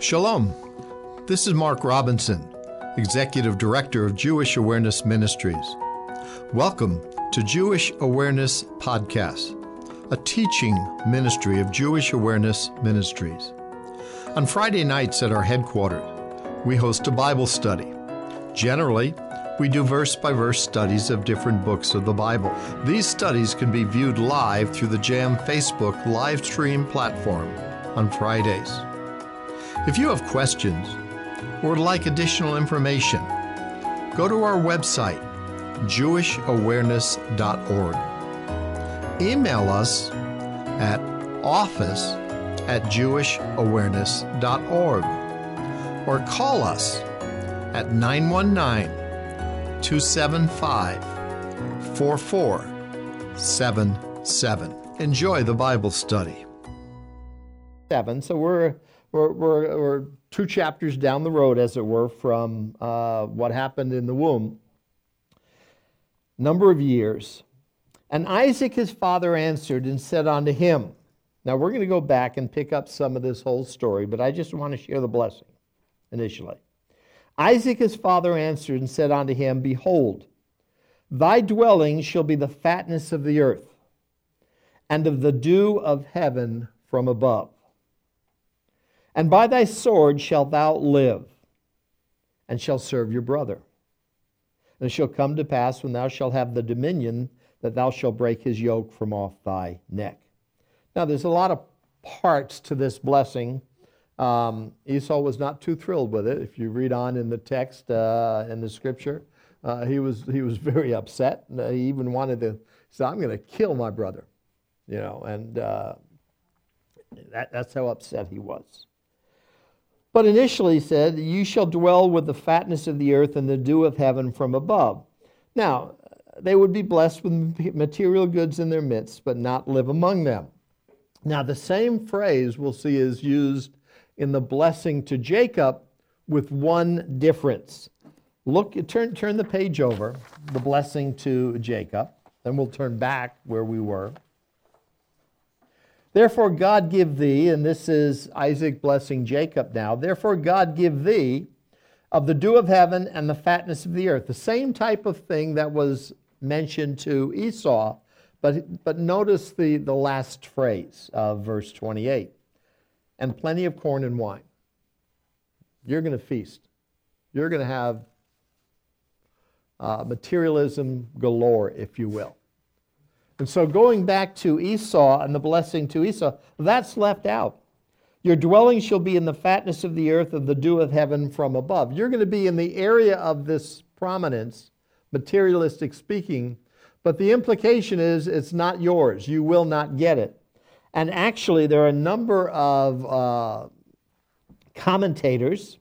Shalom. This is Mark Robinson, Executive Director of Jewish Awareness Ministries. Welcome to Jewish Awareness Podcast, a teaching ministry of Jewish Awareness Ministries. On Friday nights at our headquarters, we host a Bible study. Generally, we do verse by verse studies of different books of the Bible. These studies can be viewed live through the JAM Facebook live stream platform on Fridays. If you have questions or would like additional information, go to our website, jewishawareness.org. Email us at office at jewishawareness.org or call us at 919 275 4477. Enjoy the Bible study. Seven. So we're we're, we're, we're two chapters down the road, as it were, from uh, what happened in the womb. Number of years. And Isaac his father answered and said unto him, Now we're going to go back and pick up some of this whole story, but I just want to share the blessing initially. Isaac his father answered and said unto him, Behold, thy dwelling shall be the fatness of the earth, and of the dew of heaven from above. And by thy sword shalt thou live, and shalt serve your brother. And it shall come to pass when thou shalt have the dominion that thou shalt break his yoke from off thy neck. Now, there's a lot of parts to this blessing. Um, Esau was not too thrilled with it. If you read on in the text uh, in the scripture, uh, he was he was very upset. Uh, he even wanted to say, "I'm going to kill my brother," you know, and uh, that, that's how upset he was. But initially said, You shall dwell with the fatness of the earth and the dew of heaven from above. Now, they would be blessed with material goods in their midst, but not live among them. Now, the same phrase we'll see is used in the blessing to Jacob with one difference. Look, turn, turn the page over, the blessing to Jacob, then we'll turn back where we were. Therefore, God give thee, and this is Isaac blessing Jacob now. Therefore, God give thee of the dew of heaven and the fatness of the earth. The same type of thing that was mentioned to Esau, but, but notice the, the last phrase of verse 28 and plenty of corn and wine. You're going to feast. You're going to have uh, materialism galore, if you will. And so going back to Esau and the blessing to Esau, that's left out. Your dwelling shall be in the fatness of the earth and the dew of heaven from above. You're going to be in the area of this prominence, materialistic speaking, but the implication is it's not yours. You will not get it. And actually, there are a number of uh, commentators,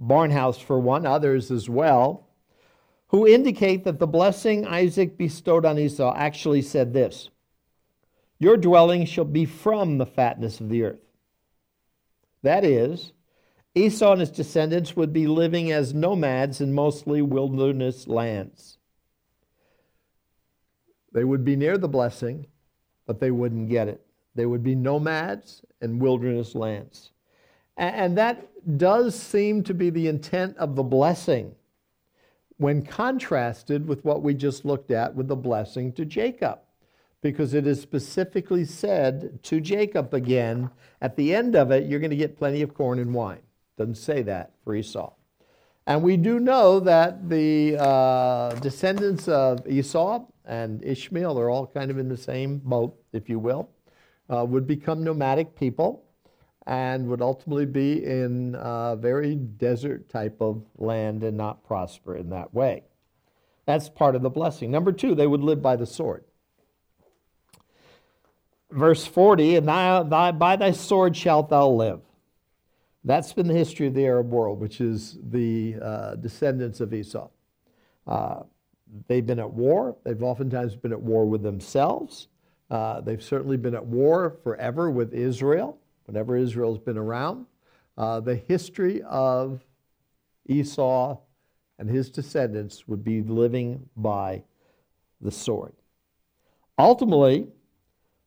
Barnhouse for one, others as well, who indicate that the blessing Isaac bestowed on Esau actually said this Your dwelling shall be from the fatness of the earth. That is, Esau and his descendants would be living as nomads in mostly wilderness lands. They would be near the blessing, but they wouldn't get it. They would be nomads in wilderness lands. And that does seem to be the intent of the blessing when contrasted with what we just looked at with the blessing to Jacob. Because it is specifically said to Jacob again, at the end of it, you're going to get plenty of corn and wine. Doesn't say that for Esau. And we do know that the uh, descendants of Esau and Ishmael are all kind of in the same boat, if you will, uh, would become nomadic people and would ultimately be in a very desert type of land and not prosper in that way. That's part of the blessing. Number two, they would live by the sword. Verse 40, and thou, thy, by thy sword shalt thou live. That's been the history of the Arab world, which is the uh, descendants of Esau. Uh, they've been at war. They've oftentimes been at war with themselves. Uh, they've certainly been at war forever with Israel whenever Israel's been around, uh, the history of Esau and his descendants would be living by the sword. Ultimately,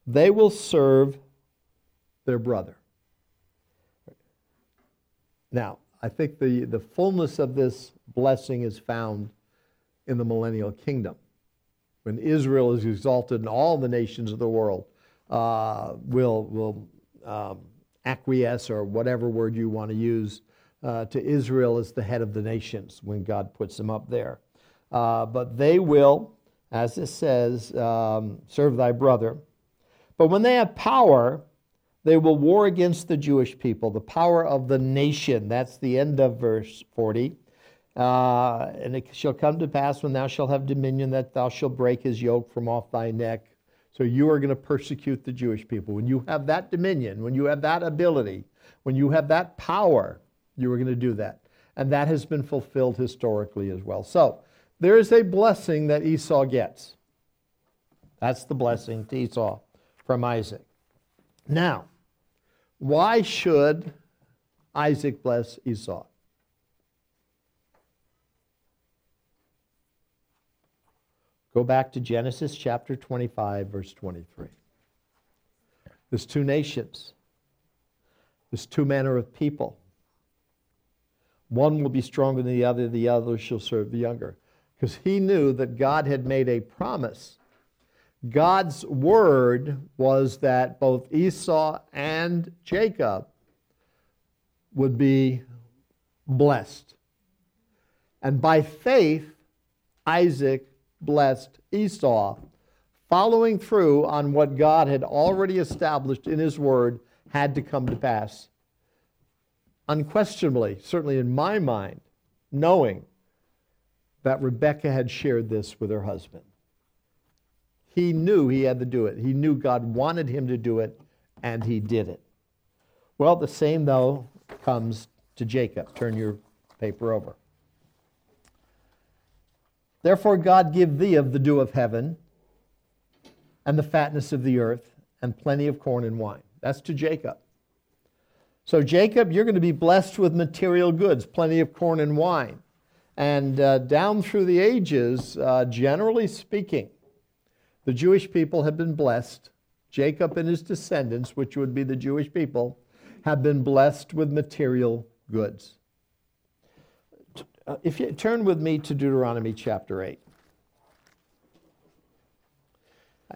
they will serve their brother. Now, I think the, the fullness of this blessing is found in the millennial kingdom. When Israel is exalted and all the nations of the world uh, will, will um, acquiesce, or whatever word you want to use, uh, to Israel as the head of the nations when God puts them up there. Uh, but they will, as it says, um, serve thy brother. But when they have power, they will war against the Jewish people, the power of the nation. That's the end of verse 40. Uh, and it shall come to pass when thou shalt have dominion that thou shalt break his yoke from off thy neck. So you are going to persecute the Jewish people. When you have that dominion, when you have that ability, when you have that power, you are going to do that. And that has been fulfilled historically as well. So there is a blessing that Esau gets. That's the blessing to Esau from Isaac. Now, why should Isaac bless Esau? Go back to Genesis chapter 25, verse 23. There's two nations, there's two manner of people. One will be stronger than the other, the other shall serve the younger. Because he knew that God had made a promise. God's word was that both Esau and Jacob would be blessed. And by faith, Isaac blessed Esau, following through on what God had already established in his word had to come to pass. Unquestionably, certainly in my mind, knowing that Rebekah had shared this with her husband. He knew he had to do it. He knew God wanted him to do it, and he did it. Well, the same, though, comes to Jacob. Turn your paper over. Therefore, God give thee of the dew of heaven and the fatness of the earth and plenty of corn and wine. That's to Jacob. So, Jacob, you're going to be blessed with material goods, plenty of corn and wine. And uh, down through the ages, uh, generally speaking, the Jewish people have been blessed. Jacob and his descendants, which would be the Jewish people, have been blessed with material goods. Uh, if you turn with me to Deuteronomy chapter 8.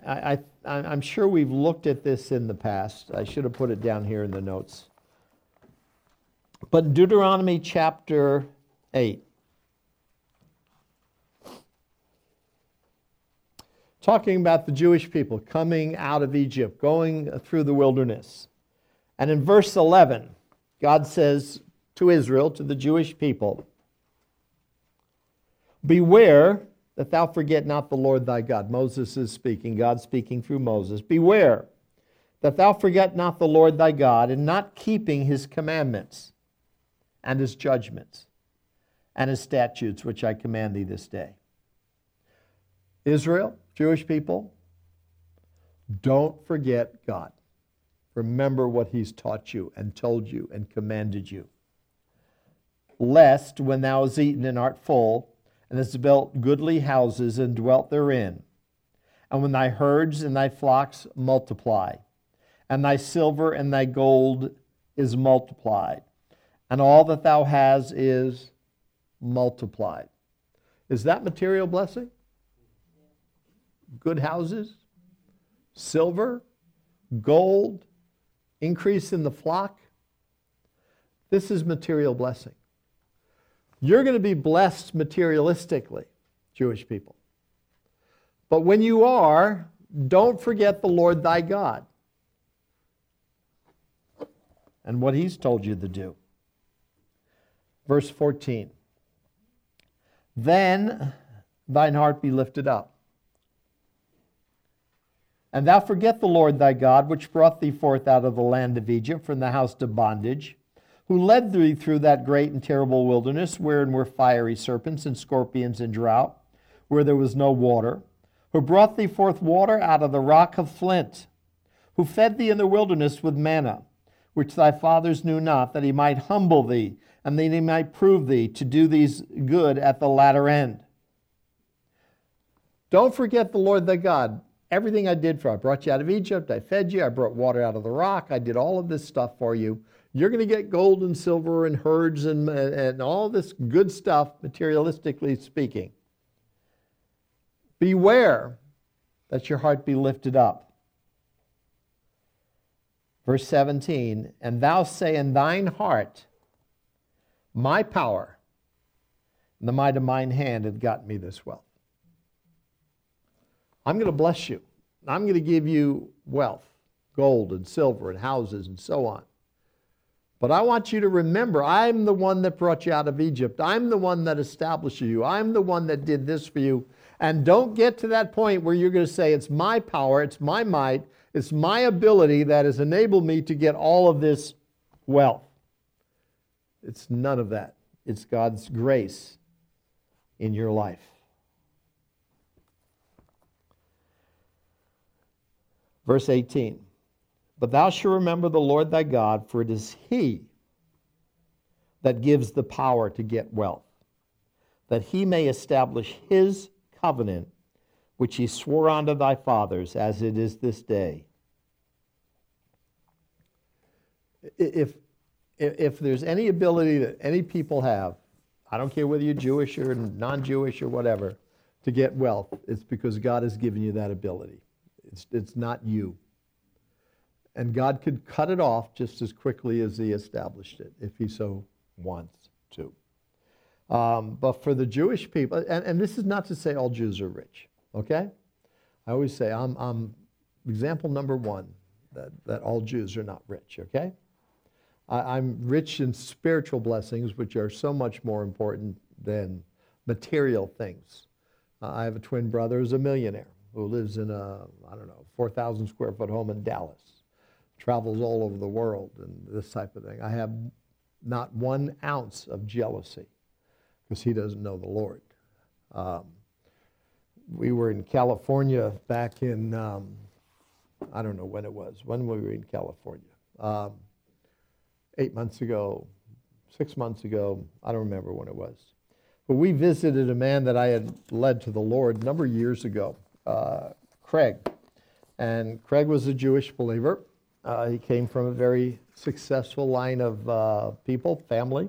I, I, I'm sure we've looked at this in the past. I should have put it down here in the notes. But Deuteronomy chapter 8. Talking about the Jewish people coming out of Egypt, going through the wilderness. And in verse 11, God says to Israel, to the Jewish people, Beware that thou forget not the Lord thy God. Moses is speaking, God speaking through Moses. Beware that thou forget not the Lord thy God in not keeping his commandments and his judgments and his statutes, which I command thee this day. Israel, Jewish people, don't forget God. Remember what he's taught you and told you and commanded you. Lest, when thou hast eaten and art full, and hast built goodly houses and dwelt therein. And when thy herds and thy flocks multiply, and thy silver and thy gold is multiplied, and all that thou hast is multiplied. Is that material blessing? Good houses, silver, gold, increase in the flock. This is material blessing. You're going to be blessed materialistically, Jewish people. But when you are, don't forget the Lord thy God and what he's told you to do. Verse 14 Then thine heart be lifted up, and thou forget the Lord thy God, which brought thee forth out of the land of Egypt from the house of bondage who led thee through that great and terrible wilderness, wherein were fiery serpents and scorpions and drought, where there was no water, who brought thee forth water out of the rock of flint, who fed thee in the wilderness with manna, which thy fathers knew not, that he might humble thee, and that he might prove thee to do these good at the latter end. Don't forget the Lord thy God. everything I did for you. I brought you out of Egypt. I fed you. I brought water out of the rock. I did all of this stuff for you. You're going to get gold and silver and herds and, and all this good stuff, materialistically speaking. Beware that your heart be lifted up. Verse 17, and thou say in thine heart, My power and the might of mine hand hath got me this wealth. I'm going to bless you. I'm going to give you wealth, gold and silver and houses and so on. But I want you to remember, I'm the one that brought you out of Egypt. I'm the one that established you. I'm the one that did this for you. And don't get to that point where you're going to say, it's my power, it's my might, it's my ability that has enabled me to get all of this wealth. It's none of that. It's God's grace in your life. Verse 18 But thou shalt remember the Lord thy God, for it is he that gives the power to get wealth, that he may establish his covenant, which he swore unto thy fathers, as it is this day. If, if there's any ability that any people have, I don't care whether you're Jewish or non Jewish or whatever, to get wealth, it's because God has given you that ability. It's, it's not you. And God could cut it off just as quickly as He established it, if He so wants to. Um, but for the Jewish people, and, and this is not to say all Jews are rich, okay? I always say I'm, I'm example number one that, that all Jews are not rich, okay? I, I'm rich in spiritual blessings, which are so much more important than material things. Uh, I have a twin brother who's a millionaire who lives in a, I don't know, 4,000 square foot home in Dallas, travels all over the world and this type of thing. I have not one ounce of jealousy because he doesn't know the Lord. Um, we were in California back in, um, I don't know when it was. When we were in California? Um, eight months ago, six months ago. I don't remember when it was. But we visited a man that I had led to the Lord a number of years ago uh, Craig. And Craig was a Jewish believer. Uh, he came from a very successful line of uh, people, family.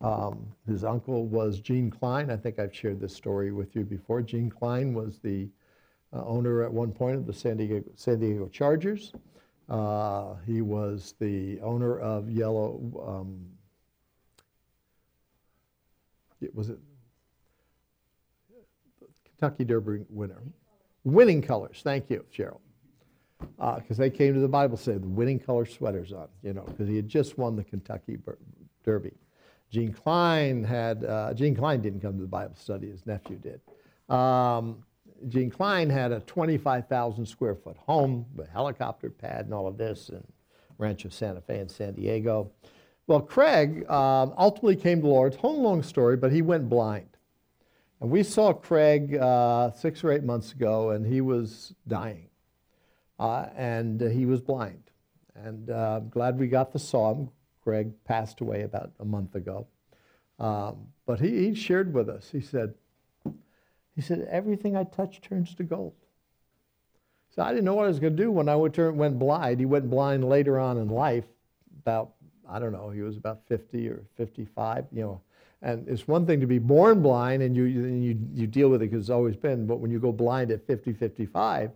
Um, his uncle was Gene Klein. I think I've shared this story with you before. Gene Klein was the uh, owner at one point of the San Diego, San Diego Chargers. Uh, he was the owner of Yellow. Um, was it Kentucky Derby winner? Winning colors. Thank you, Cheryl. Because uh, they came to the Bible say the winning color sweaters on, you know, because he had just won the Kentucky Derby. Gene Klein had, uh, Gene Klein didn't come to the Bible study, his nephew did. Um, Gene Klein had a 25,000 square foot home with helicopter pad and all of this, and Rancho Santa Fe in San Diego. Well, Craig um, ultimately came to the Lord. A long story, but he went blind. And we saw Craig uh, six or eight months ago, and he was dying. Uh, and uh, he was blind. And uh, I'm glad we got to saw. Craig passed away about a month ago. Um, but he, he shared with us. He said, he said, everything I touch turns to gold. So I didn't know what I was going to do when I went, went blind. He went blind later on in life, about, I don't know, he was about 50 or 55, you know, and it's one thing to be born blind and you, you, you deal with it because it's always been, but when you go blind at 50, 55,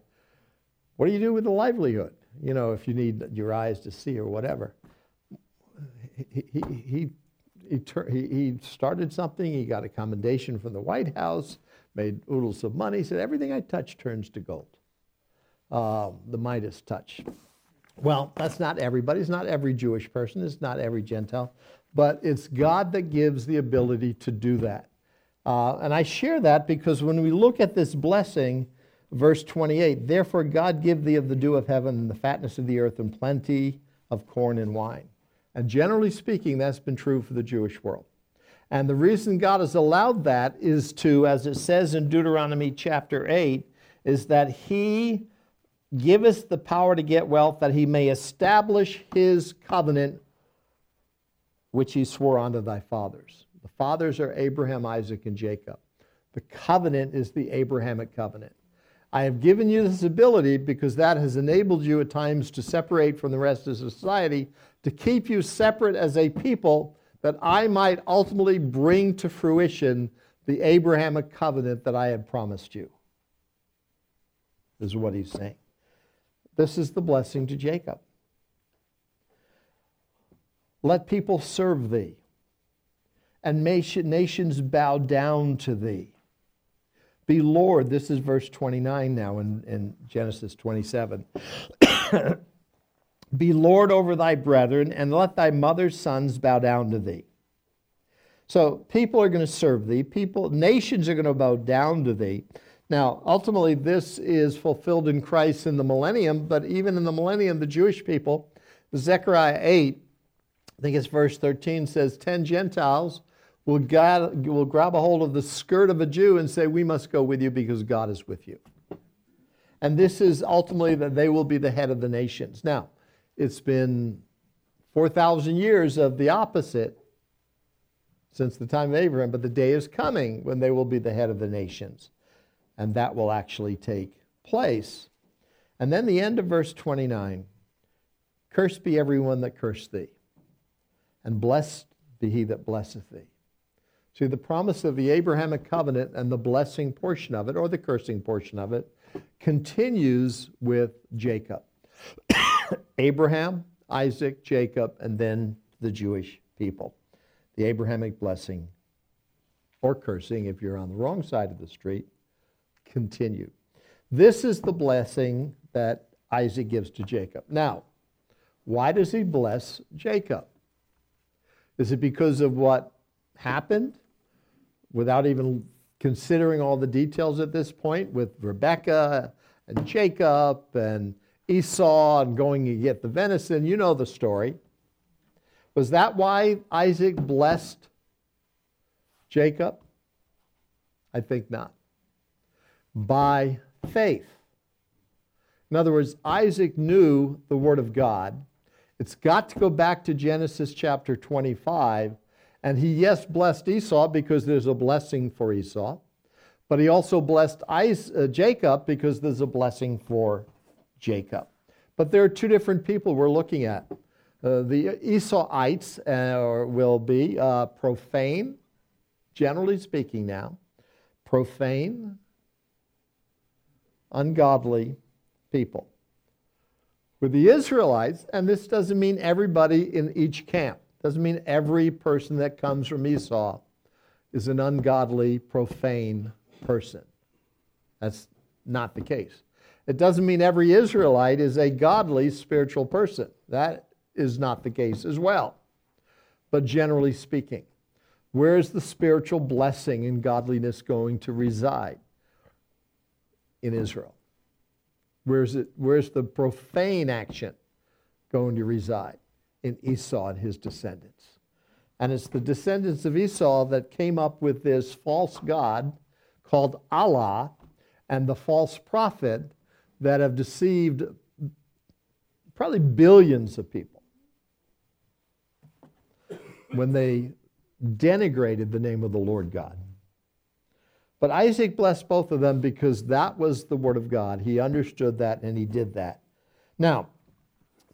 what do you do with the livelihood? You know, if you need your eyes to see or whatever. He, he, he, he, he, started something, he got a commendation from the White House, made oodles of money, he said, everything I touch turns to gold. Uh, the Midas touch. Well, that's not everybody. It's not every Jewish person. It's not every Gentile but it's God that gives the ability to do that. Uh, and I share that because when we look at this blessing, verse 28, therefore God give thee of the dew of heaven and the fatness of the earth and plenty of corn and wine. And generally speaking, that's been true for the Jewish world. And the reason God has allowed that is to, as it says in Deuteronomy chapter 8, is that He giveth the power to get wealth that He may establish His covenant which he swore unto thy fathers. The fathers are Abraham, Isaac, and Jacob. The covenant is the Abrahamic covenant. I have given you this ability because that has enabled you at times to separate from the rest of society, to keep you separate as a people, that I might ultimately bring to fruition the Abrahamic covenant that I had promised you. This is what he's saying. This is the blessing to Jacob. Let people serve thee, and nations bow down to thee. Be Lord, this is verse 29 now in, in Genesis 27. Be Lord over thy brethren, and let thy mother's sons bow down to thee. So people are going to serve thee. People, nations are going to bow down to thee. Now, ultimately, this is fulfilled in Christ in the millennium, but even in the millennium, the Jewish people, Zechariah 8, I think it's verse 13, says, Ten Gentiles will, God, will grab a hold of the skirt of a Jew and say, We must go with you because God is with you. And this is ultimately that they will be the head of the nations. Now, it's been 4,000 years of the opposite since the time of Abraham, but the day is coming when they will be the head of the nations. And that will actually take place. And then the end of verse 29 Cursed be everyone that cursed thee, and blessed be he that blesseth thee. See, the promise of the Abrahamic covenant and the blessing portion of it, or the cursing portion of it, continues with Jacob. Abraham, Isaac, Jacob, and then the Jewish people the Abrahamic blessing or cursing if you're on the wrong side of the street continue. This is the blessing that Isaac gives to Jacob. Now, why does he bless Jacob? Is it because of what happened without even considering all the details at this point with Rebecca and Jacob and Esau and going to get the venison? You know the story. Was that why Isaac blessed Jacob? I think not. By faith. In other words, Isaac knew the Word of God. It's got to go back to Genesis chapter 25. And he, yes, blessed Esau because there's a blessing for Esau. But he also blessed uh, Jacob because there's a blessing for Jacob. But there are two different people we're looking at. Uh, the Esauites uh, will be uh, profane, generally speaking now, profane, ungodly people. With the Israelites, and this doesn't mean everybody in each camp, doesn't mean every person that comes from Esau is an ungodly, profane person. That's not the case. It doesn't mean every Israelite is a godly spiritual person. That is not the case as well. But generally speaking, where is the spiritual blessing and godliness going to reside? In Israel. Where's, it, where's the profane action going to reside? In Esau and his descendants. And it's the descendants of Esau that came up with this false God called Allah and the false prophet that have deceived probably billions of people when they denigrated the name of the Lord God. But Isaac blessed both of them because that was the word of God. He understood that and he did that. Now,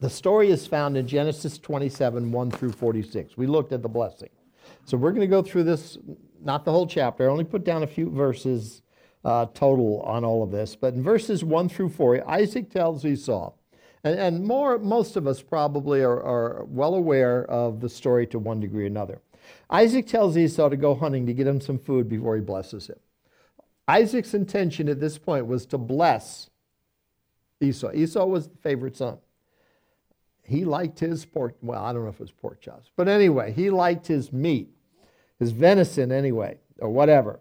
the story is found in Genesis 27 1 through 46. We looked at the blessing. So we're going to go through this, not the whole chapter. I only put down a few verses uh, total on all of this. But in verses 1 through 4, Isaac tells Esau, and, and more, most of us probably are, are well aware of the story to one degree or another. Isaac tells Esau to go hunting to get him some food before he blesses him. Isaac's intention at this point was to bless Esau. Esau was the favorite son. He liked his pork, well, I don't know if it was pork chops, but anyway, he liked his meat, his venison anyway, or whatever.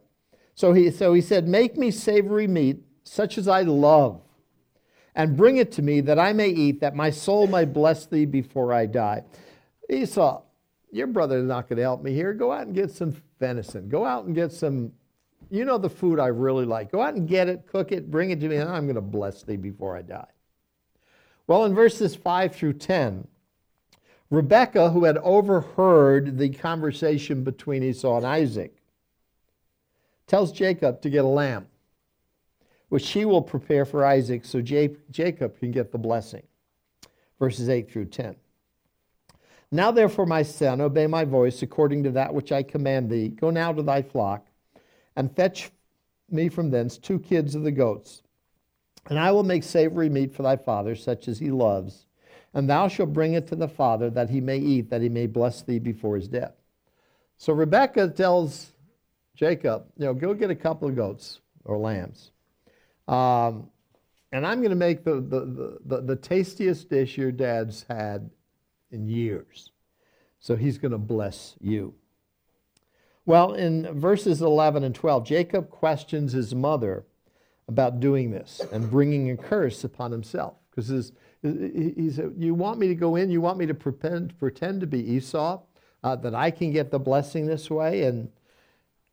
So he, so he said, Make me savory meat, such as I love and bring it to me that I may eat, that my soul may bless thee before I die. Esau, your brother is not going to help me here. Go out and get some venison. Go out and get some, you know, the food I really like. Go out and get it, cook it, bring it to me, and I'm going to bless thee before I die. Well, in verses 5 through 10, Rebekah, who had overheard the conversation between Esau and Isaac, tells Jacob to get a lamb which she will prepare for Isaac so Jacob can get the blessing. Verses 8 through 10. Now, therefore, my son, obey my voice according to that which I command thee. Go now to thy flock and fetch me from thence two kids of the goats. And I will make savory meat for thy father, such as he loves. And thou shalt bring it to the father, that he may eat, that he may bless thee before his death. So Rebekah tells Jacob, you know, go get a couple of goats or lambs. Um, and I'm going to make the, the, the, the, tastiest dish your dad's had in years. So he's going to bless you. Well, in verses 11 and 12, Jacob questions his mother about doing this and bringing a curse upon himself. Because he said, You want me to go in? You want me to pretend, pretend to be Esau? Uh, that I can get the blessing this way? And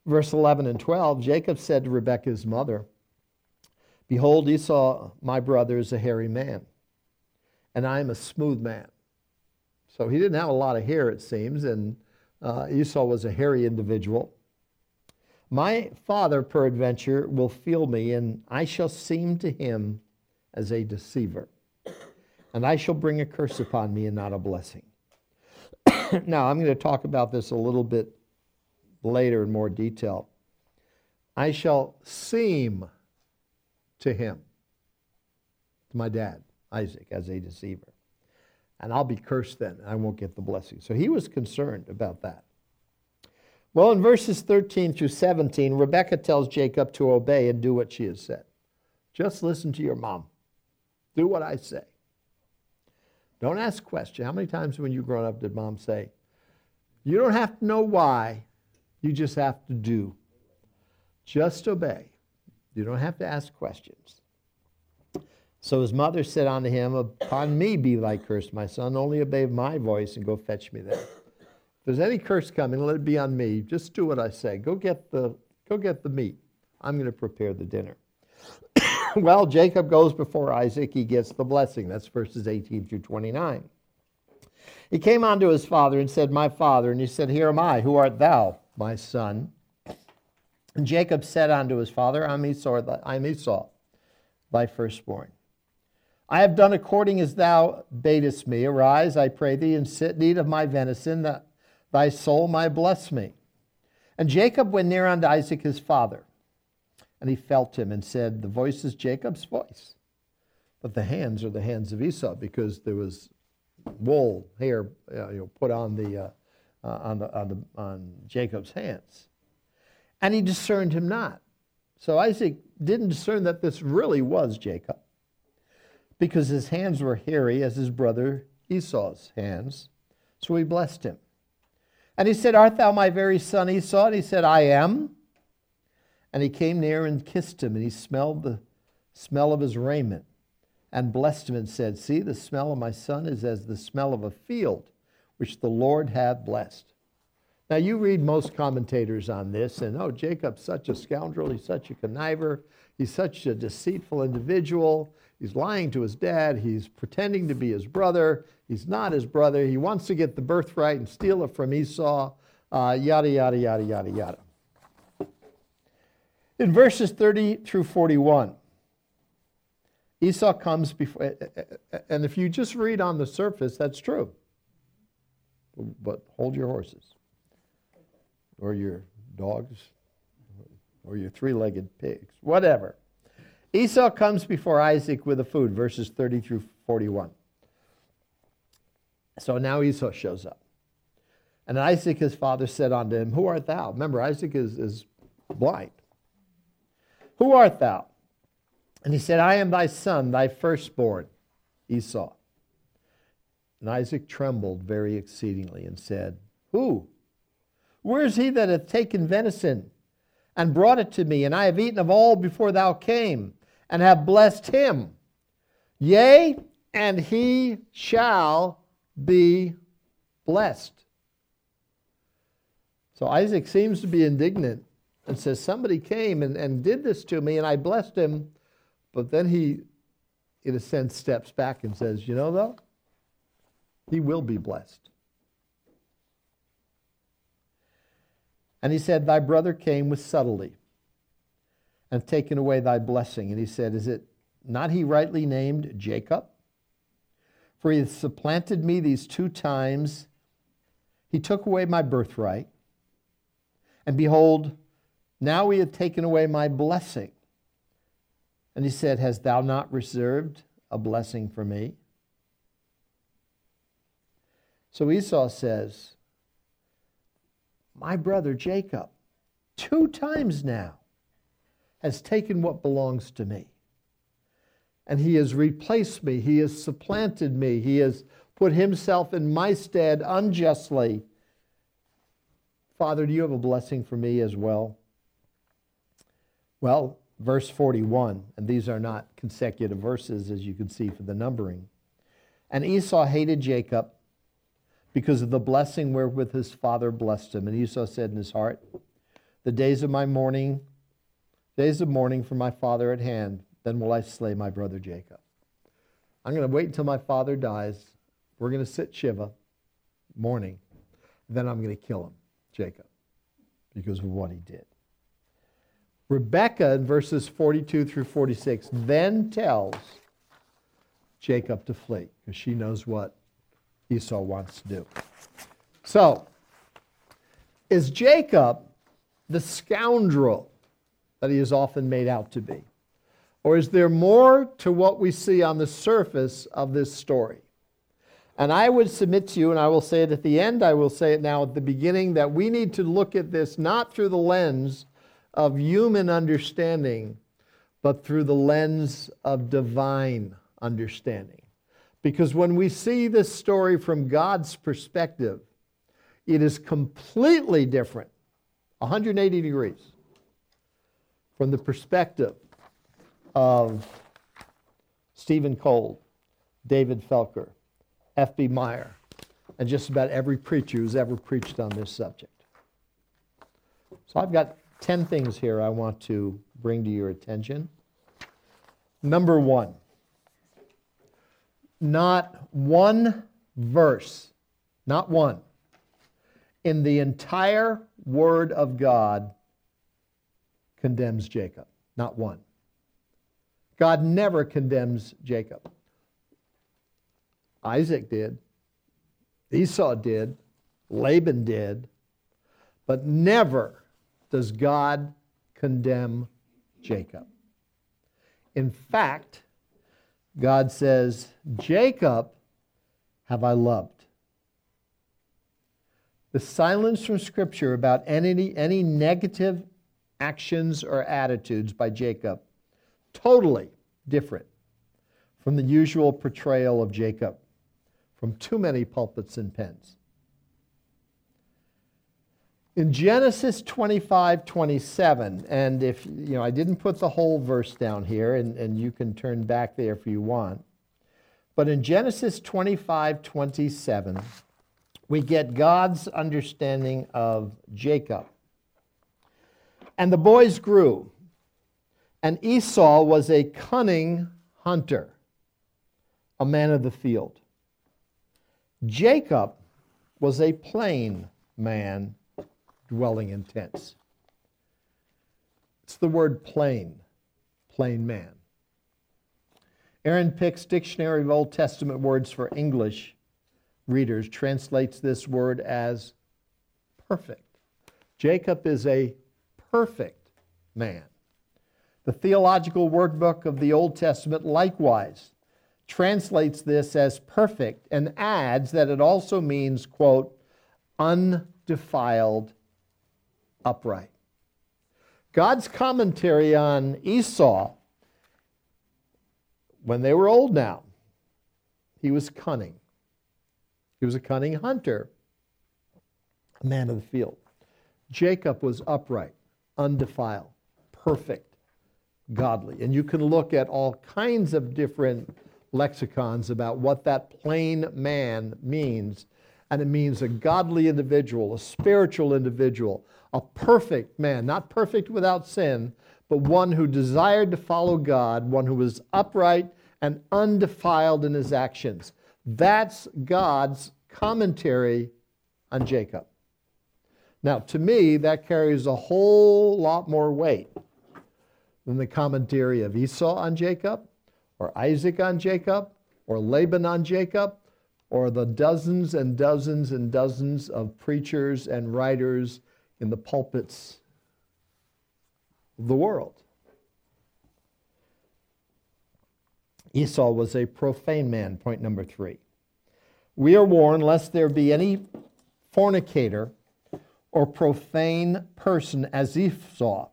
verse 11 and 12, Jacob said to Rebekah's mother, Behold, Esau, my brother, is a hairy man, and I am a smooth man. So he didn't have a lot of hair, it seems, and uh, Esau was a hairy individual. My father, peradventure, will feel me, and I shall seem to him as a deceiver. And I shall bring a curse upon me and not a blessing. now, I'm going to talk about this a little bit later in more detail. I shall seem to him, to my dad, Isaac, as a deceiver. And I'll be cursed then. And I won't get the blessing. So he was concerned about that. Well, in verses 13 through 17, Rebekah tells Jacob to obey and do what she has said. Just listen to your mom. Do what I say. Don't ask questions. How many times when you grown up did mom say, You don't have to know why, you just have to do. Just obey. You don't have to ask questions. So his mother said unto him, Upon me be thy curse, my son. Only obey my voice and go fetch me there. There's any curse coming, let it be on me. Just do what I say. Go get the, go get the meat. I'm going to prepare the dinner. well, Jacob goes before Isaac. He gets the blessing. That's verses 18 through 29. He came unto his father and said, My father. And he said, Here am I. Who art thou, my son? And Jacob said unto his father, I'm Esau, I'm Esau thy firstborn. I have done according as thou badest me. Arise, I pray thee, and sit eat of my venison, that thy soul might bless me. And Jacob went near unto Isaac his father, and he felt him and said, The voice is Jacob's voice, but the hands are the hands of Esau, because there was wool hair you know, put on the uh, uh, on the on the on Jacob's hands and he discerned him not. So Isaac didn't discern that this really was Jacob because his hands were hairy as his brother Esau's hands. So he blessed him. And he said, Art thou my very son Esau? And he said, I am. And he came near and kissed him, and he smelled the smell of his raiment and blessed him and said, See, the smell of my son is as the smell of a field which the Lord hath blessed. Now, you read most commentators on this, and oh, Jacob's such a scoundrel. He's such a conniver. He's such a deceitful individual. He's lying to his dad. He's pretending to be his brother. He's not his brother. He wants to get the birthright and steal it from Esau. Uh, yada, yada, yada, yada, yada. In verses 30 through 41, Esau comes before, and if you just read on the surface, that's true. But hold your horses or your dogs or your three legged pigs, whatever. Esau comes before Isaac with the food, verses 30 through 41. So now Esau shows up. And Isaac, his father, said unto him, Who art thou? Remember, Isaac is, is blind. Who art thou? And he said, I am thy son, thy firstborn, Esau. And Isaac trembled very exceedingly and said, Who? Where is he that hath taken venison and brought it to me? And I have eaten of all before thou came, and have blessed him. Yea, and he shall be blessed. So Isaac seems to be indignant and says, Somebody came and, and did this to me, and I blessed him. But then he, in a sense, steps back and says, You know, though, he will be blessed. And he said, Thy brother came with subtlety and taken away thy blessing. And he said, Is it not he rightly named Jacob? For he hath supplanted me these two times. He took away my birthright. And behold, now he hath taken away my blessing. And he said, Hast thou not reserved a blessing for me? So Esau says, My brother Jacob, two times now, has taken what belongs to me. And he has replaced me, he has supplanted me, he has put himself in my stead unjustly. Father, do you have a blessing for me as well? Well, verse 41, and these are not consecutive verses, as you can see for the numbering. And Esau hated Jacob because of the blessing wherewith his father blessed him. And Esau said in his heart, The days of my mourning, days of mourning for my father at hand, then will I slay my brother Jacob. I'm going to wait until my father dies. We're going to sit Shiva, mourning. Then I'm going to kill him, Jacob, because of what he did. Rebecca in verses 42 through 46 then tells Jacob to flee because she knows what Esau wants to do. So, is Jacob the scoundrel that he is often made out to be? Or is there more to what we see on the surface of this story? And I would submit to you, and I will say it at the end, I will say it now at the beginning, that we need to look at this not through the lens of human understanding, but through the lens of divine understanding. Because when we see this story from God's perspective, it is completely different, 180 degrees, from the perspective of Stephen Cole, David Felker, F.B. Meyer, and just about every preacher who's ever preached on this subject. So I've got 10 things here I want to bring to your attention. Number one, not one verse, not one, in the entire Word of God condemns Jacob. Not one. God never condemns Jacob. Isaac did, Esau did, Laban did, but never does God condemn Jacob. In fact, God says, Jacob have I loved. The silence from Scripture about any, any negative actions or attitudes by Jacob, totally different from the usual portrayal of Jacob from too many pulpits and pens. In Genesis 25, 27, and if, you know, I didn't put the whole verse down here, and, and you can turn back there if you want. But in Genesis 25, 27, we get God's understanding of Jacob. And the boys grew, and Esau was a cunning hunter, a man of the field. Jacob was a plain man dwelling in tents. It's the word plain, plain man. Aaron Pick's Dictionary of Old Testament Words for English readers translates this word as perfect. Jacob is a perfect man. The Theological Wordbook of the Old Testament likewise translates this as perfect and adds that it also means, quote, undefiled upright. God's commentary on Esau, when they were old now, he was cunning. He was a cunning hunter, a man of the field. Jacob was upright, undefiled, perfect, godly. And you can look at all kinds of different lexicons about what that plain man means. And it means a godly individual, a spiritual individual, a perfect man, not perfect without sin, but one who desired to follow God, one who was upright and undefiled in his actions. That's God's commentary on Jacob. Now, to me, that carries a whole lot more weight than the commentary of Esau on Jacob, or Isaac on Jacob, or Laban on Jacob, or the dozens and dozens and dozens of preachers and writers in the pulpits of the world. Esau was a profane man, point number three. We are warned lest there be any fornicator or profane person as Esau,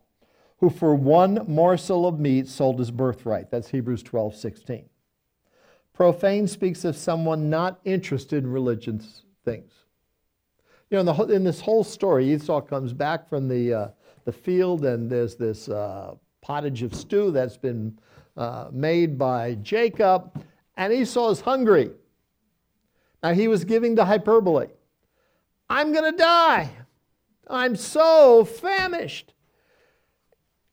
who for one morsel of meat sold his birthright. That's Hebrews 12, 16. Profane speaks of someone not interested in religious things. You know, in, in this whole story, Esau comes back from the, uh, the field, and there's this uh, pottage of stew that's been uh, made by Jacob, and Esau is hungry. Now, he was giving the hyperbole I'm going to die. I'm so famished.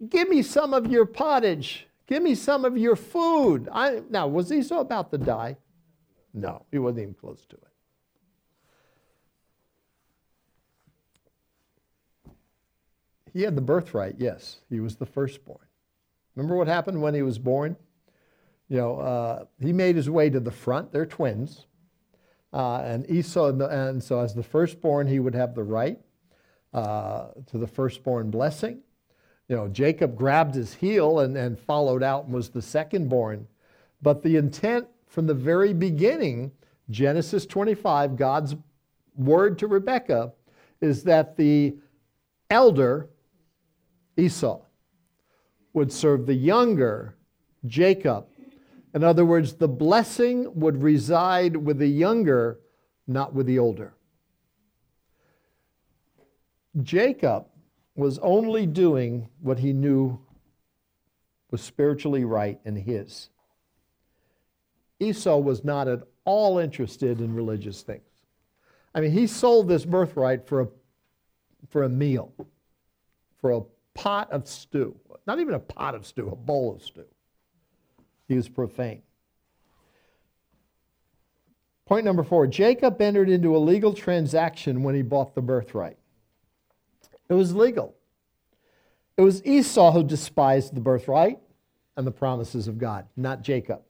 Give me some of your pottage. Give me some of your food. I, now, was Esau about to die? No, he wasn't even close to it. He had the birthright, yes. He was the firstborn. Remember what happened when he was born? You know, uh, he made his way to the front. They're twins. Uh, and Esau, and so as the firstborn, he would have the right uh, to the firstborn blessing. You know, Jacob grabbed his heel and, and followed out and was the secondborn. But the intent from the very beginning, Genesis 25, God's word to Rebekah, is that the elder, Esau, would serve the younger, Jacob. In other words, the blessing would reside with the younger, not with the older. Jacob was only doing what he knew was spiritually right and his. Esau was not at all interested in religious things. I mean, he sold this birthright for a, for a meal, for a pot of stew. Not even a pot of stew, a bowl of stew. He was profane. Point number four Jacob entered into a legal transaction when he bought the birthright. It was legal. It was Esau who despised the birthright and the promises of God, not Jacob.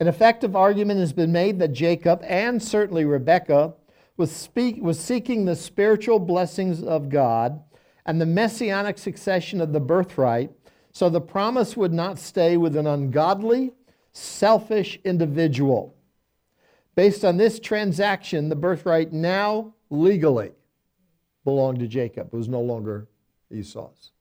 An effective argument has been made that Jacob and certainly Rebekah was, speak, was seeking the spiritual blessings of God and the messianic succession of the birthright, so the promise would not stay with an ungodly, selfish individual. Based on this transaction, the birthright now legally belonged to Jacob. It was no longer Esau's.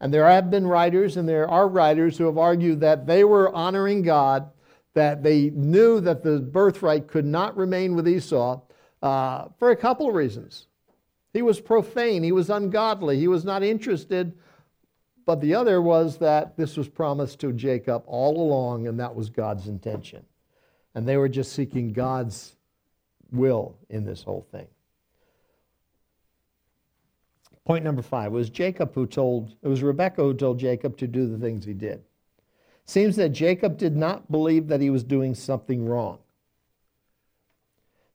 And there have been writers, and there are writers who have argued that they were honoring God, that they knew that the birthright could not remain with Esau uh, for a couple of reasons. He was profane, he was ungodly, he was not interested. But the other was that this was promised to Jacob all along, and that was God's intention. And they were just seeking God's will in this whole thing. Point number five was Jacob who told, it was Rebekah who told Jacob to do the things he did. Seems that Jacob did not believe that he was doing something wrong,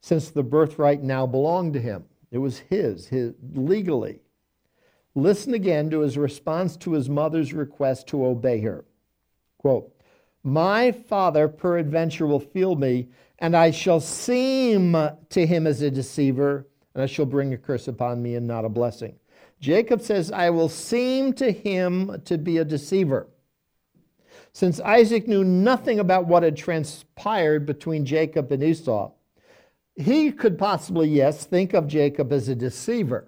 since the birthright now belonged to him. It was his, his legally. Listen again to his response to his mother's request to obey her. Quote, My father peradventure will feel me, and I shall seem to him as a deceiver, and I shall bring a curse upon me and not a blessing. Jacob says, I will seem to him to be a deceiver. Since Isaac knew nothing about what had transpired between Jacob and Esau, he could possibly, yes, think of Jacob as a deceiver.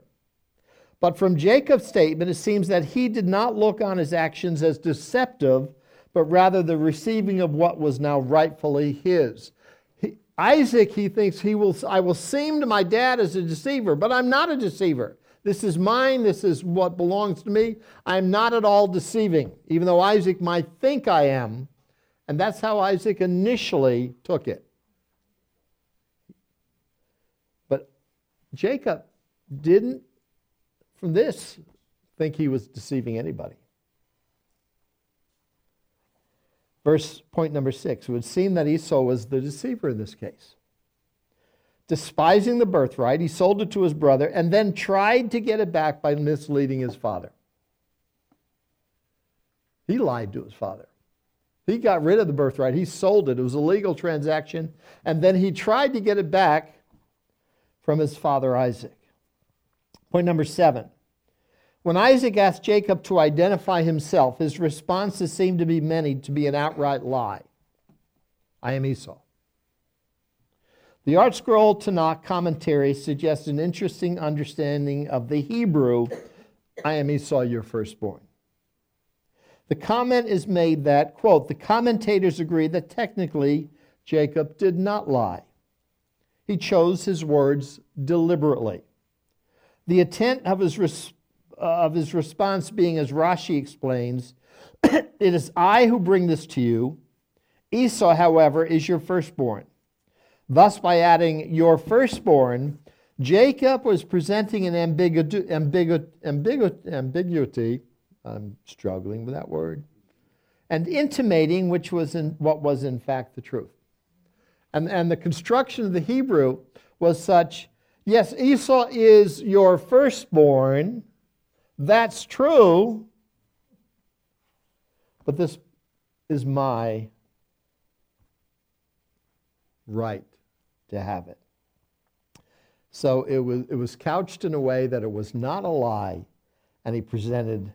But from Jacob's statement, it seems that he did not look on his actions as deceptive, but rather the receiving of what was now rightfully his. He, Isaac, he thinks he will, I will seem to my dad as a deceiver, but I'm not a deceiver. This is mine. This is what belongs to me. I'm not at all deceiving, even though Isaac might think I am. And that's how Isaac initially took it. But Jacob didn't, from this, think he was deceiving anybody. Verse point number six. It would seem that Esau was the deceiver in this case despising the birthright, he sold it to his brother and then tried to get it back by misleading his father. He lied to his father. He got rid of the birthright. He sold it. It was a legal transaction. And then he tried to get it back from his father Isaac. Point number seven. When Isaac asked Jacob to identify himself, his responses seemed to be many to be an outright lie. I am Esau. The ArtScroll Tanakh commentary suggests an interesting understanding of the Hebrew, I am Esau, your firstborn. The comment is made that, quote, the commentators agree that technically Jacob did not lie. He chose his words deliberately. The intent of his, res- uh, of his response being, as Rashi explains, it is I who bring this to you. Esau, however, is your firstborn. Thus, by adding your firstborn, Jacob was presenting an ambigu- ambigu- ambigu- ambiguity. I'm struggling with that word. And intimating which was in, what was in fact the truth. And, and the construction of the Hebrew was such yes, Esau is your firstborn. That's true. But this is my right to have it. So it was, it was couched in a way that it was not a lie, and he presented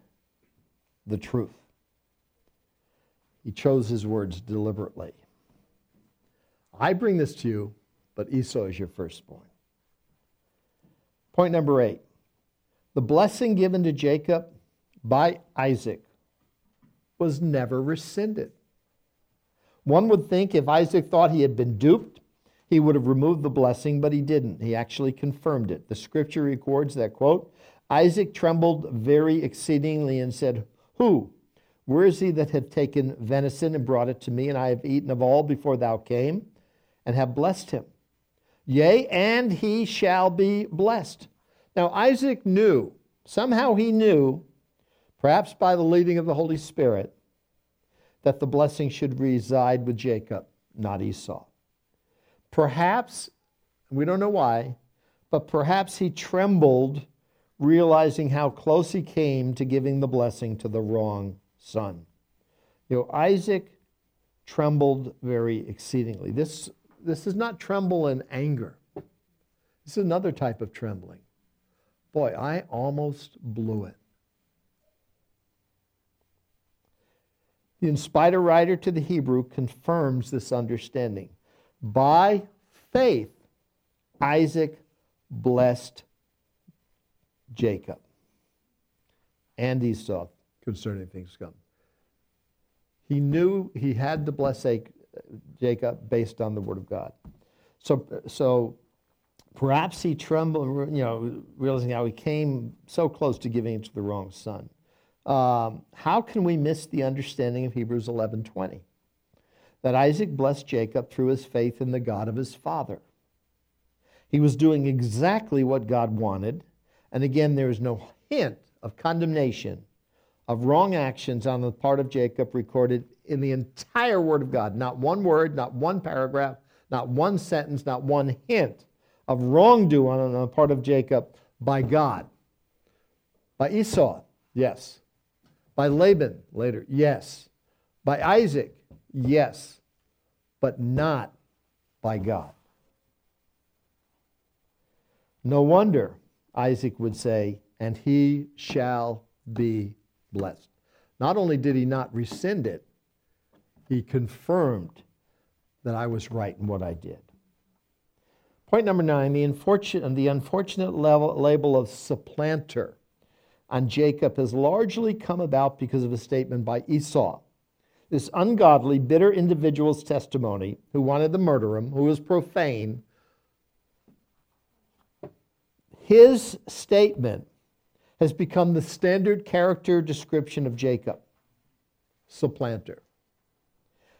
the truth. He chose his words deliberately. I bring this to you, but Esau is your firstborn. Point number eight the blessing given to Jacob by Isaac was never rescinded. One would think if Isaac thought he had been duped, he would have removed the blessing, but he didn't. He actually confirmed it. The scripture records that, quote, Isaac trembled very exceedingly and said, Who? Where is he that hath taken venison and brought it to me, and I have eaten of all before thou came, and have blessed him? Yea, and he shall be blessed. Now, Isaac knew, somehow he knew, perhaps by the leading of the Holy Spirit, that the blessing should reside with Jacob, not Esau. Perhaps, we don't know why, but perhaps he trembled, realizing how close he came to giving the blessing to the wrong son. You know, Isaac trembled very exceedingly. This, this is not tremble in anger. This is another type of trembling. Boy, I almost blew it. The inspired writer to the Hebrew confirms this understanding. By faith, Isaac blessed Jacob and Esau concerning things come. He knew he had to bless Jacob based on the word of God. So, so perhaps he trembled, you know, realizing how he came so close to giving it to the wrong son. Um, how can we miss the understanding of Hebrews 11:20? That Isaac blessed Jacob through his faith in the God of his father. He was doing exactly what God wanted. And again, there is no hint of condemnation of wrong actions on the part of Jacob recorded in the entire Word of God. Not one word, not one paragraph, not one sentence, not one hint of wrongdoing on the part of Jacob by God. By Esau, yes. By Laban, later, yes. By Isaac, Yes, but not by God. No wonder Isaac would say, and he shall be blessed. Not only did he not rescind it, he confirmed that I was right in what I did. Point number nine the unfortunate, the unfortunate level, label of supplanter on Jacob has largely come about because of a statement by Esau this ungodly, bitter individual's testimony who wanted to murder him, who was profane, his statement has become the standard character description of Jacob supplanter.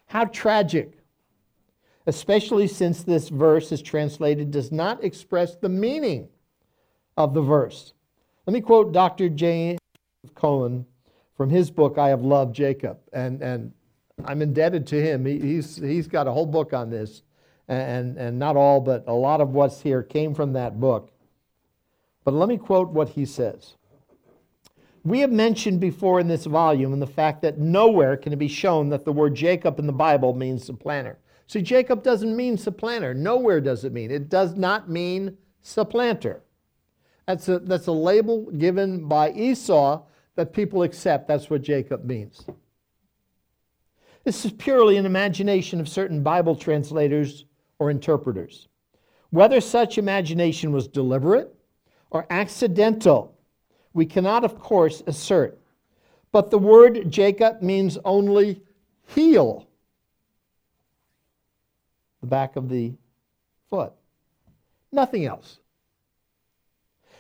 How tragic, especially since this verse is translated, does not express the meaning of the verse. Let me quote Dr. James Cohen from his book, I Have Loved Jacob. And, and I'm indebted to him. He, he's, he's got a whole book on this. And, and not all, but a lot of what's here came from that book. But let me quote what he says We have mentioned before in this volume the fact that nowhere can it be shown that the word Jacob in the Bible means supplanter. See, Jacob doesn't mean supplanter. Nowhere does it mean. It does not mean supplanter. That's a, that's a label given by Esau that people accept. That's what Jacob means. This is purely an imagination of certain Bible translators or interpreters. Whether such imagination was deliberate or accidental, we cannot, of course, assert. But the word Jacob means only heel, the back of the foot, nothing else.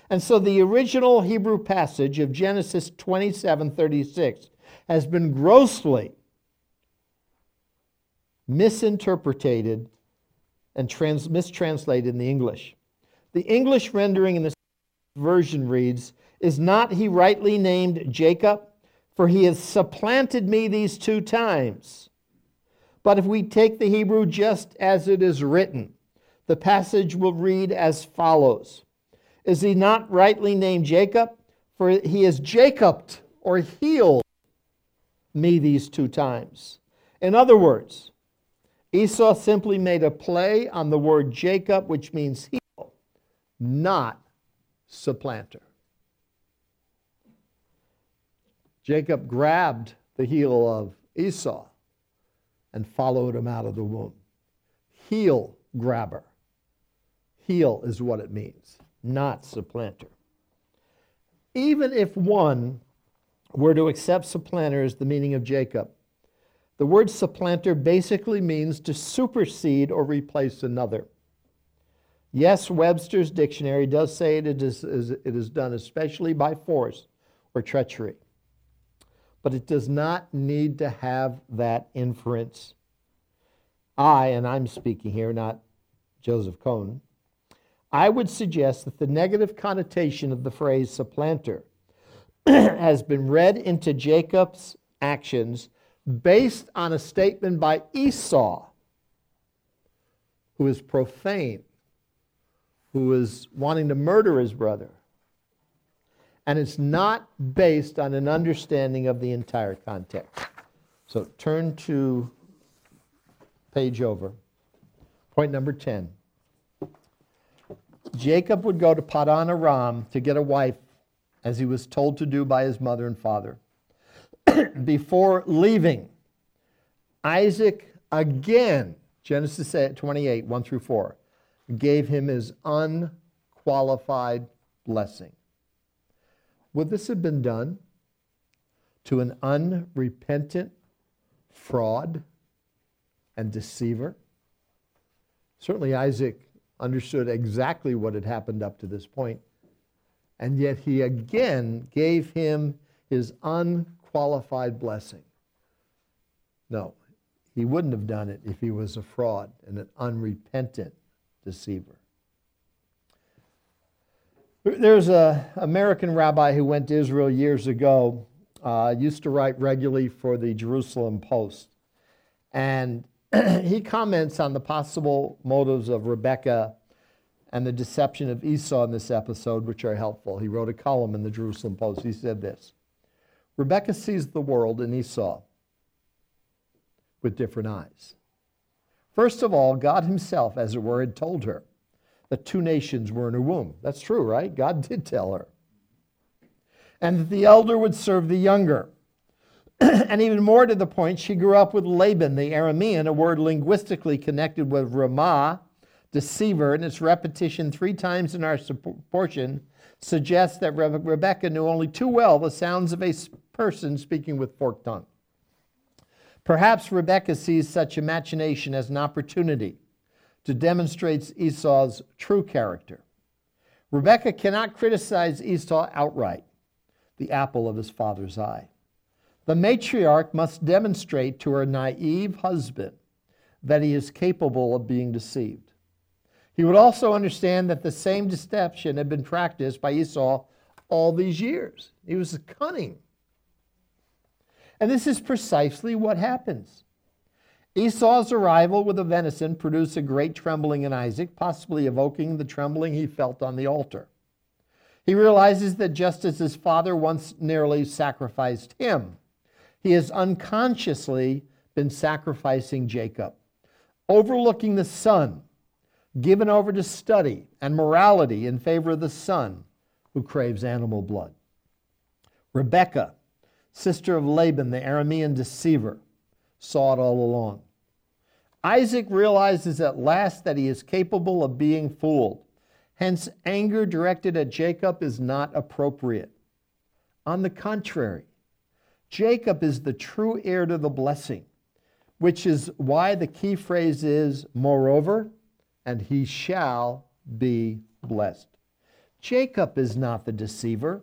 And so the original Hebrew passage of Genesis 27 36 has been grossly misinterpreted and trans- mistranslated in the English. The English rendering in this version reads, Is not he rightly named Jacob? For he has supplanted me these two times. But if we take the Hebrew just as it is written, the passage will read as follows Is he not rightly named Jacob? For he has Jacobed or heeled me these two times. In other words, Esau simply made a play on the word Jacob, which means heel, not supplanter. Jacob grabbed the heel of Esau and followed him out of the womb. Heel grabber. Heel is what it means, not supplanter. Even if one were to accept supplanter as the meaning of Jacob, the word supplanter basically means to supersede or replace another. Yes, Webster's dictionary does say it is, it is done especially by force or treachery, but it does not need to have that inference. I, and I'm speaking here, not Joseph Cohn, I would suggest that the negative connotation of the phrase supplanter has been read into Jacob's actions based on a statement by Esau, who is profane, who is wanting to murder his brother. And it's not based on an understanding of the entire context. So turn to page over. Point number 10. Jacob would go to Padan Aram to get a wife, as he was told to do by his mother and father. before leaving, Isaac again, Genesis 28, 1 through 4, gave him his unqualified blessing. Would this have been done to an unrepentant fraud and deceiver? Certainly, Isaac understood exactly what had happened up to this point, and yet he again gave him his unqualified qualified blessing. No, he wouldn't have done it if he was a fraud and an unrepentant deceiver. There's an American rabbi who went to Israel years ago, uh, used to write regularly for the Jerusalem Post. And he comments on the possible motives of Rebekah and the deception of Esau in this episode, which are helpful. He wrote a column in the Jerusalem Post. He said this Rebecca sees the world and Esau with different eyes. First of all, God Himself, as it were, had told her that two nations were in her womb. That's true, right? God did tell her. And that the elder would serve the younger. and even more to the point, she grew up with Laban, the Aramean, a word linguistically connected with Ramah, deceiver, and its repetition three times in our portion suggests that Rebecca knew only too well the sounds of a person speaking with forked tongue. Perhaps Rebecca sees such imagination as an opportunity to demonstrate Esau's true character. Rebecca cannot criticize Esau outright, the apple of his father's eye. The matriarch must demonstrate to her naive husband that he is capable of being deceived. He would also understand that the same deception had been practiced by Esau all these years. He was cunning. And this is precisely what happens. Esau's arrival with the venison produced a great trembling in Isaac, possibly evoking the trembling he felt on the altar. He realizes that just as his father once nearly sacrificed him, he has unconsciously been sacrificing Jacob, overlooking the son, given over to study and morality in favor of the son who craves animal blood. Rebekah, sister of Laban, the Aramean deceiver, saw it all along. Isaac realizes at last that he is capable of being fooled. Hence, anger directed at Jacob is not appropriate. On the contrary, Jacob is the true heir to the blessing, which is why the key phrase is, moreover, and he shall be blessed. Jacob is not the deceiver,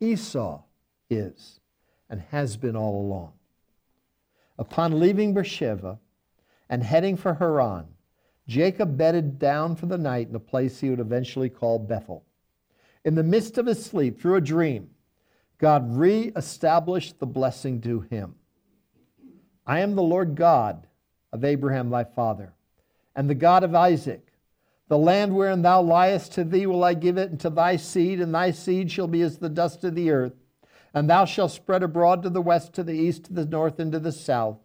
Esau is and has been all along. Upon leaving Beersheba and heading for Haran, Jacob bedded down for the night in a place he would eventually call Bethel. In the midst of his sleep, through a dream, God re-established the blessing to him. I am the Lord God of Abraham thy father, and the God of Isaac. The land wherein thou liest to thee will I give it, and to thy seed, and thy seed shall be as the dust of the earth. And thou shalt spread abroad to the west, to the east, to the north, and to the south.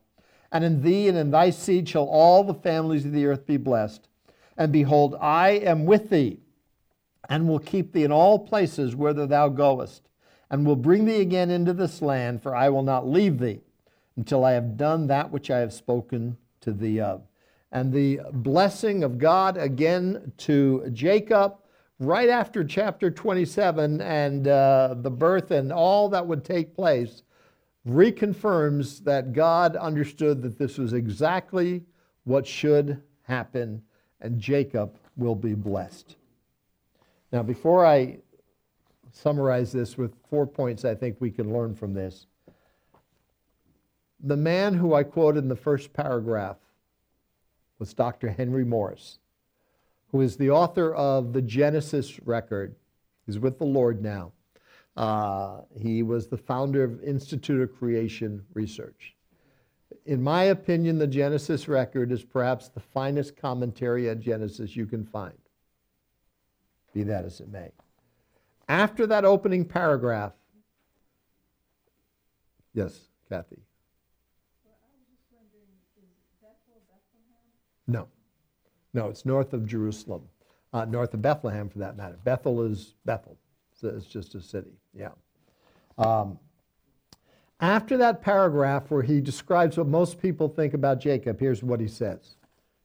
And in thee and in thy seed shall all the families of the earth be blessed. And behold, I am with thee, and will keep thee in all places whither thou goest, and will bring thee again into this land, for I will not leave thee until I have done that which I have spoken to thee of. And the blessing of God again to Jacob right after chapter 27 and uh, the birth and all that would take place reconfirms that God understood that this was exactly what should happen and Jacob will be blessed. Now, before I summarize this with four points I think we can learn from this, the man who I quoted in the first paragraph was Dr. Henry Morris who is the author of the Genesis record. He's with the Lord now. Uh, he was the founder of Institute of Creation Research. In my opinion, the Genesis record is perhaps the finest commentary on Genesis you can find, be that as it may. After that opening paragraph, yes, Kathy. No. No, it's north of Jerusalem, uh, north of Bethlehem for that matter. Bethel is Bethel, so it's just a city, yeah. Um, after that paragraph where he describes what most people think about Jacob, here's what he says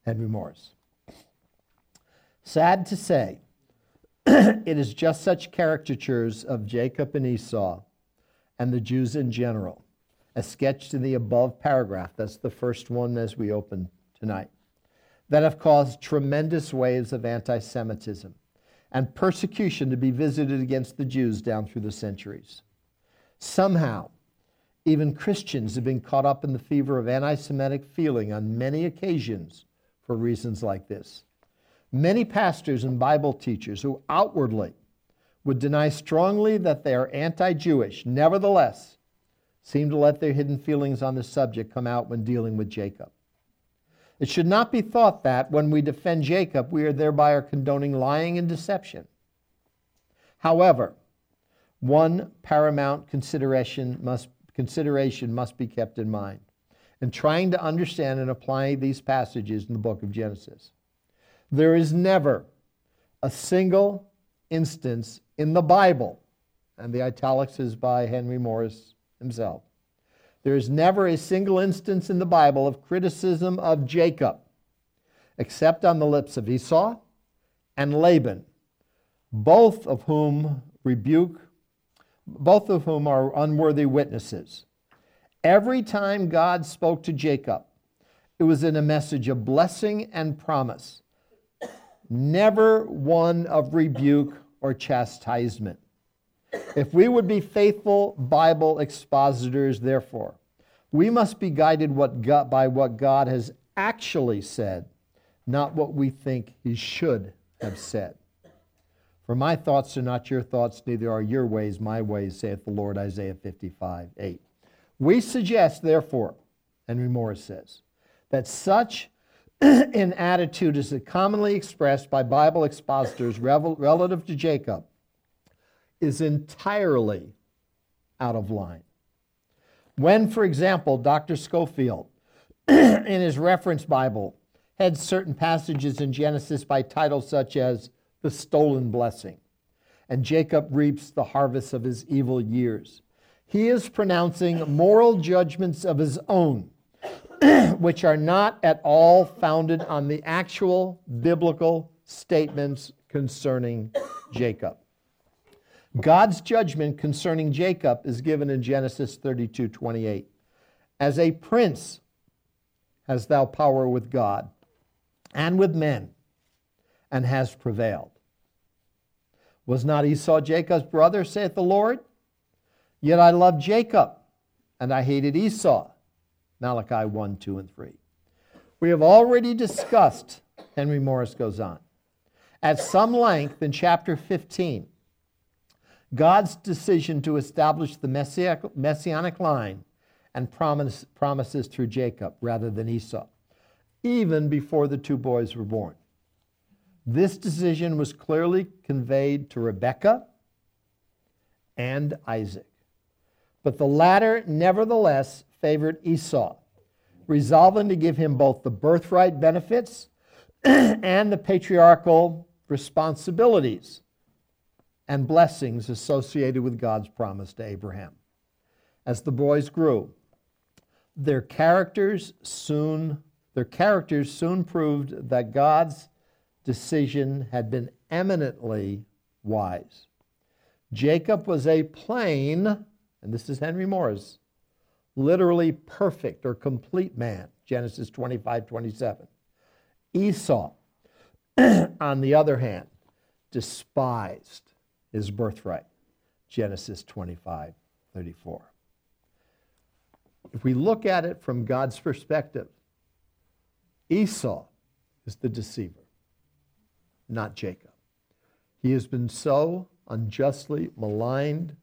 Henry Morris. Sad to say, it is just such caricatures of Jacob and Esau and the Jews in general, as sketched in the above paragraph. That's the first one as we open tonight that have caused tremendous waves of anti Semitism and persecution to be visited against the Jews down through the centuries. Somehow, even Christians have been caught up in the fever of anti Semitic feeling on many occasions for reasons like this. Many pastors and Bible teachers who outwardly would deny strongly that they are anti Jewish, nevertheless, seem to let their hidden feelings on the subject come out when dealing with Jacob. It should not be thought that when we defend Jacob, we are thereby are condoning lying and deception. However, one paramount consideration must, consideration must be kept in mind in trying to understand and apply these passages in the book of Genesis. There is never a single instance in the Bible, and the italics is by Henry Morris himself, there is never a single instance in the Bible of criticism of Jacob, except on the lips of Esau and Laban, both of whom rebuke, both of whom are unworthy witnesses. Every time God spoke to Jacob, it was in a message of blessing and promise, never one of rebuke or chastisement. If we would be faithful Bible expositors, therefore, we must be guided what God, by what God has actually said, not what we think He should have said. For my thoughts are not your thoughts, neither are your ways my ways, saith the Lord, Isaiah 55 8. We suggest, therefore, Henry Morris says, that such an attitude is commonly expressed by Bible expositors relative to Jacob is entirely out of line. When, for example, Dr. Scofield in his reference Bible, had certain passages in Genesis by titles such as the stolen blessing, and Jacob reaps the harvest of his evil years. He is pronouncing moral judgments of his own, which are not at all founded on the actual biblical statements concerning Jacob. God's judgment concerning Jacob is given in Genesis 32 28. As a prince hast thou power with God and with men, and has prevailed. Was not Esau Jacob's brother, saith the Lord? Yet I loved Jacob, and I hated Esau. Malachi 1, 2, and 3. We have already discussed, Henry Morris goes on, at some length in chapter 15, God's decision to establish the messianic line and promise, promises through Jacob rather than Esau, even before the two boys were born. This decision was clearly conveyed to Rebekah and Isaac. But the latter, nevertheless, favored Esau, resolving to give him both the birthright benefits and the patriarchal responsibilities and blessings associated with God's promise to Abraham. As the boys grew, their characters soon their characters soon proved that God's decision had been eminently wise. Jacob was a plain, and this is Henry Morris, literally perfect or complete man, Genesis 25 27. Esau, on the other hand, despised his birthright, Genesis 25 34. If we look at it from God's perspective, Esau is the deceiver, not Jacob. He has been so unjustly maligned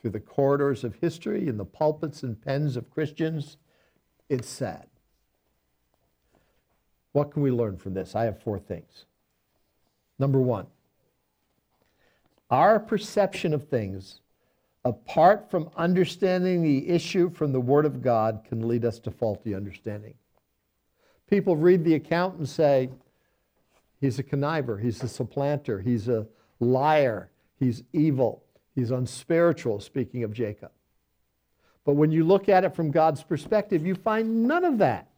through the corridors of history and the pulpits and pens of Christians. It's sad. What can we learn from this? I have four things. Number one, our perception of things, apart from understanding the issue from the Word of God, can lead us to faulty understanding. People read the account and say, he's a conniver, he's a supplanter, he's a liar, he's evil, he's unspiritual, speaking of Jacob. But when you look at it from God's perspective, you find none of that.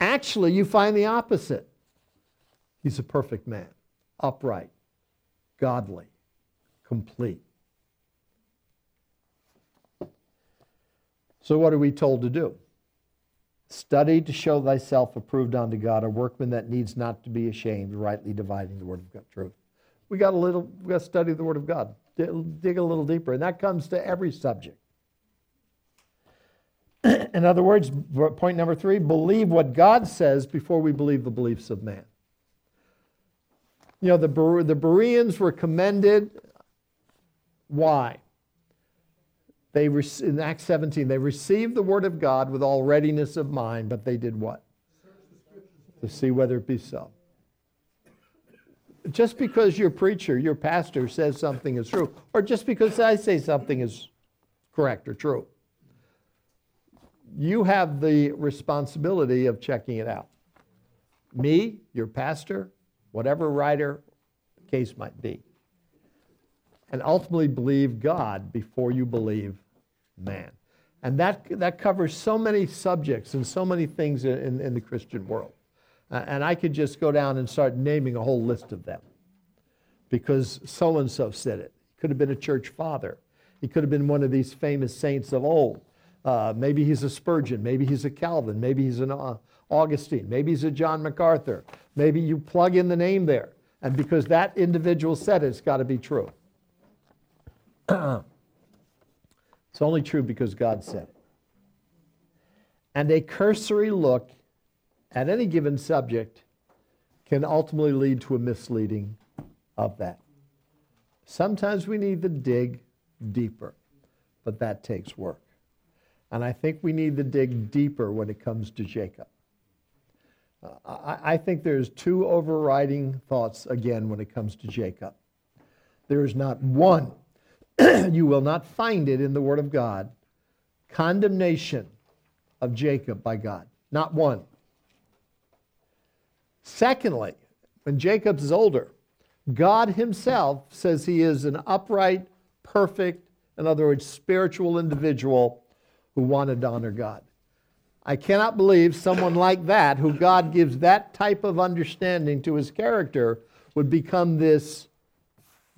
Actually, you find the opposite. He's a perfect man, upright, godly, complete. So, what are we told to do? Study to show thyself approved unto God, a workman that needs not to be ashamed, rightly dividing the word of God, truth. We got a little, we got to study the word of God, dig a little deeper, and that comes to every subject. In other words, point number three believe what God says before we believe the beliefs of man. You know, the, the Bereans were commended. Why? They, in Acts 17, they received the word of God with all readiness of mind, but they did what? To see whether it be so. Just because your preacher, your pastor says something is true, or just because I say something is correct or true, you have the responsibility of checking it out. Me, your pastor, whatever writer the case might be. And ultimately believe God before you believe man. And that, that covers so many subjects and so many things in, in the Christian world. Uh, and I could just go down and start naming a whole list of them because so and so said it. He could have been a church father, he could have been one of these famous saints of old. Uh, maybe he's a Spurgeon, maybe he's a Calvin, maybe he's an uh, Augustine, maybe he's a John MacArthur. Maybe you plug in the name there, and because that individual said it, it's got to be true. it's only true because God said it. And a cursory look at any given subject can ultimately lead to a misleading of that. Sometimes we need to dig deeper, but that takes work. And I think we need to dig deeper when it comes to Jacob. I, I think there's two overriding thoughts again when it comes to Jacob. There is not one, you will not find it in the Word of God, condemnation of Jacob by God. Not one. Secondly, when Jacob is older, God Himself says he is an upright, perfect, in other words, spiritual individual who wanted to honor God. I cannot believe someone like that, who God gives that type of understanding to his character, would become this.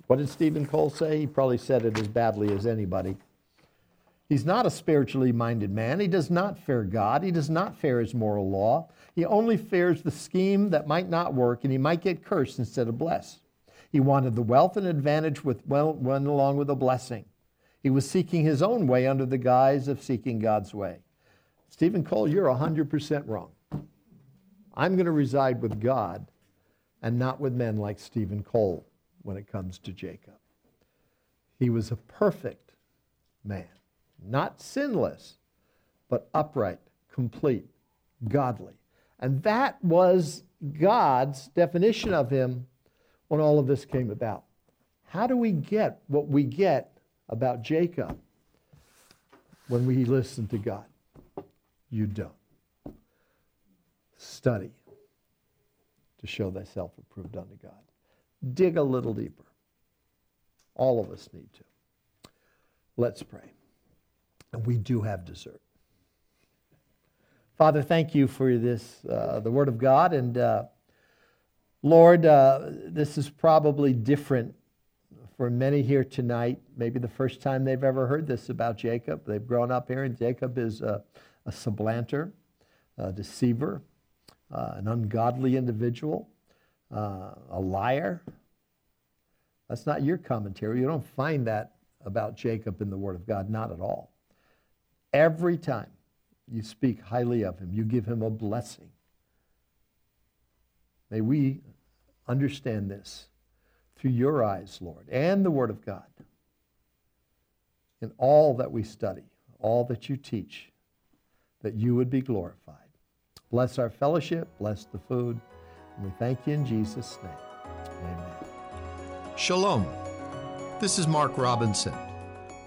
What did Steven Cole say? He probably said it as badly as anybody. He's not a spiritually minded man. He does not fear God. He does not fear his moral law. He only fears the scheme that might not work and he might get cursed instead of blessed. He wanted the wealth and advantage with well, went along with a blessing. He was seeking his own way under the guise of seeking God's way. Steven Cole, you're 100% wrong. I'm going to reside with God and not with men like Steven Cole when it comes to Jacob. He was a perfect man, not sinless, but upright, complete, godly. And that was God's definition of him when all of this came about. How do we get what we get about Jacob when we listen to God? You don't. Study to show thyself approved unto God. Dig a little deeper. All of us need to. Let's pray. And we do have dessert. Father, thank you for this, uh, the Word of God. And uh, Lord, uh, this is probably different for many here tonight. Maybe the first time they've ever heard this about Jacob. They've grown up here, and Jacob is a, a supplanter, a deceiver, uh, an ungodly individual, uh, a liar. That's not your commentary. You don't find that about Jacob in the Word of God, not at all. Every time you speak highly of him, you give him a blessing. May we understand this through your eyes, Lord, and the Word of God. In all that we study, all that you teach, that you would be glorified. Bless our fellowship, bless the food, and we thank you in Jesus' name. Amen. Shalom. This is Mark Robinson,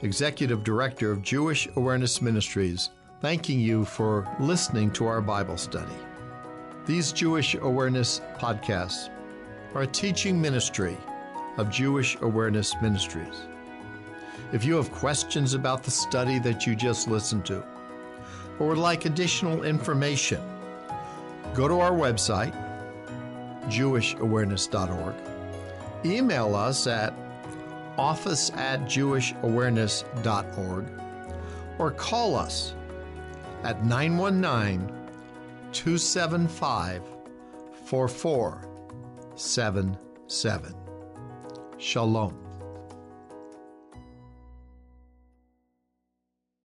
Executive Director of Jewish Awareness Ministries, thanking you for listening to our Bible study. These Jewish Awareness podcasts are a teaching ministry of Jewish Awareness Ministries. If you have questions about the study that you just listened to, or would like additional information, go to our website, jewishawareness.org, email us at office at jewishawareness.org, or call us at 919 275 4477. Shalom.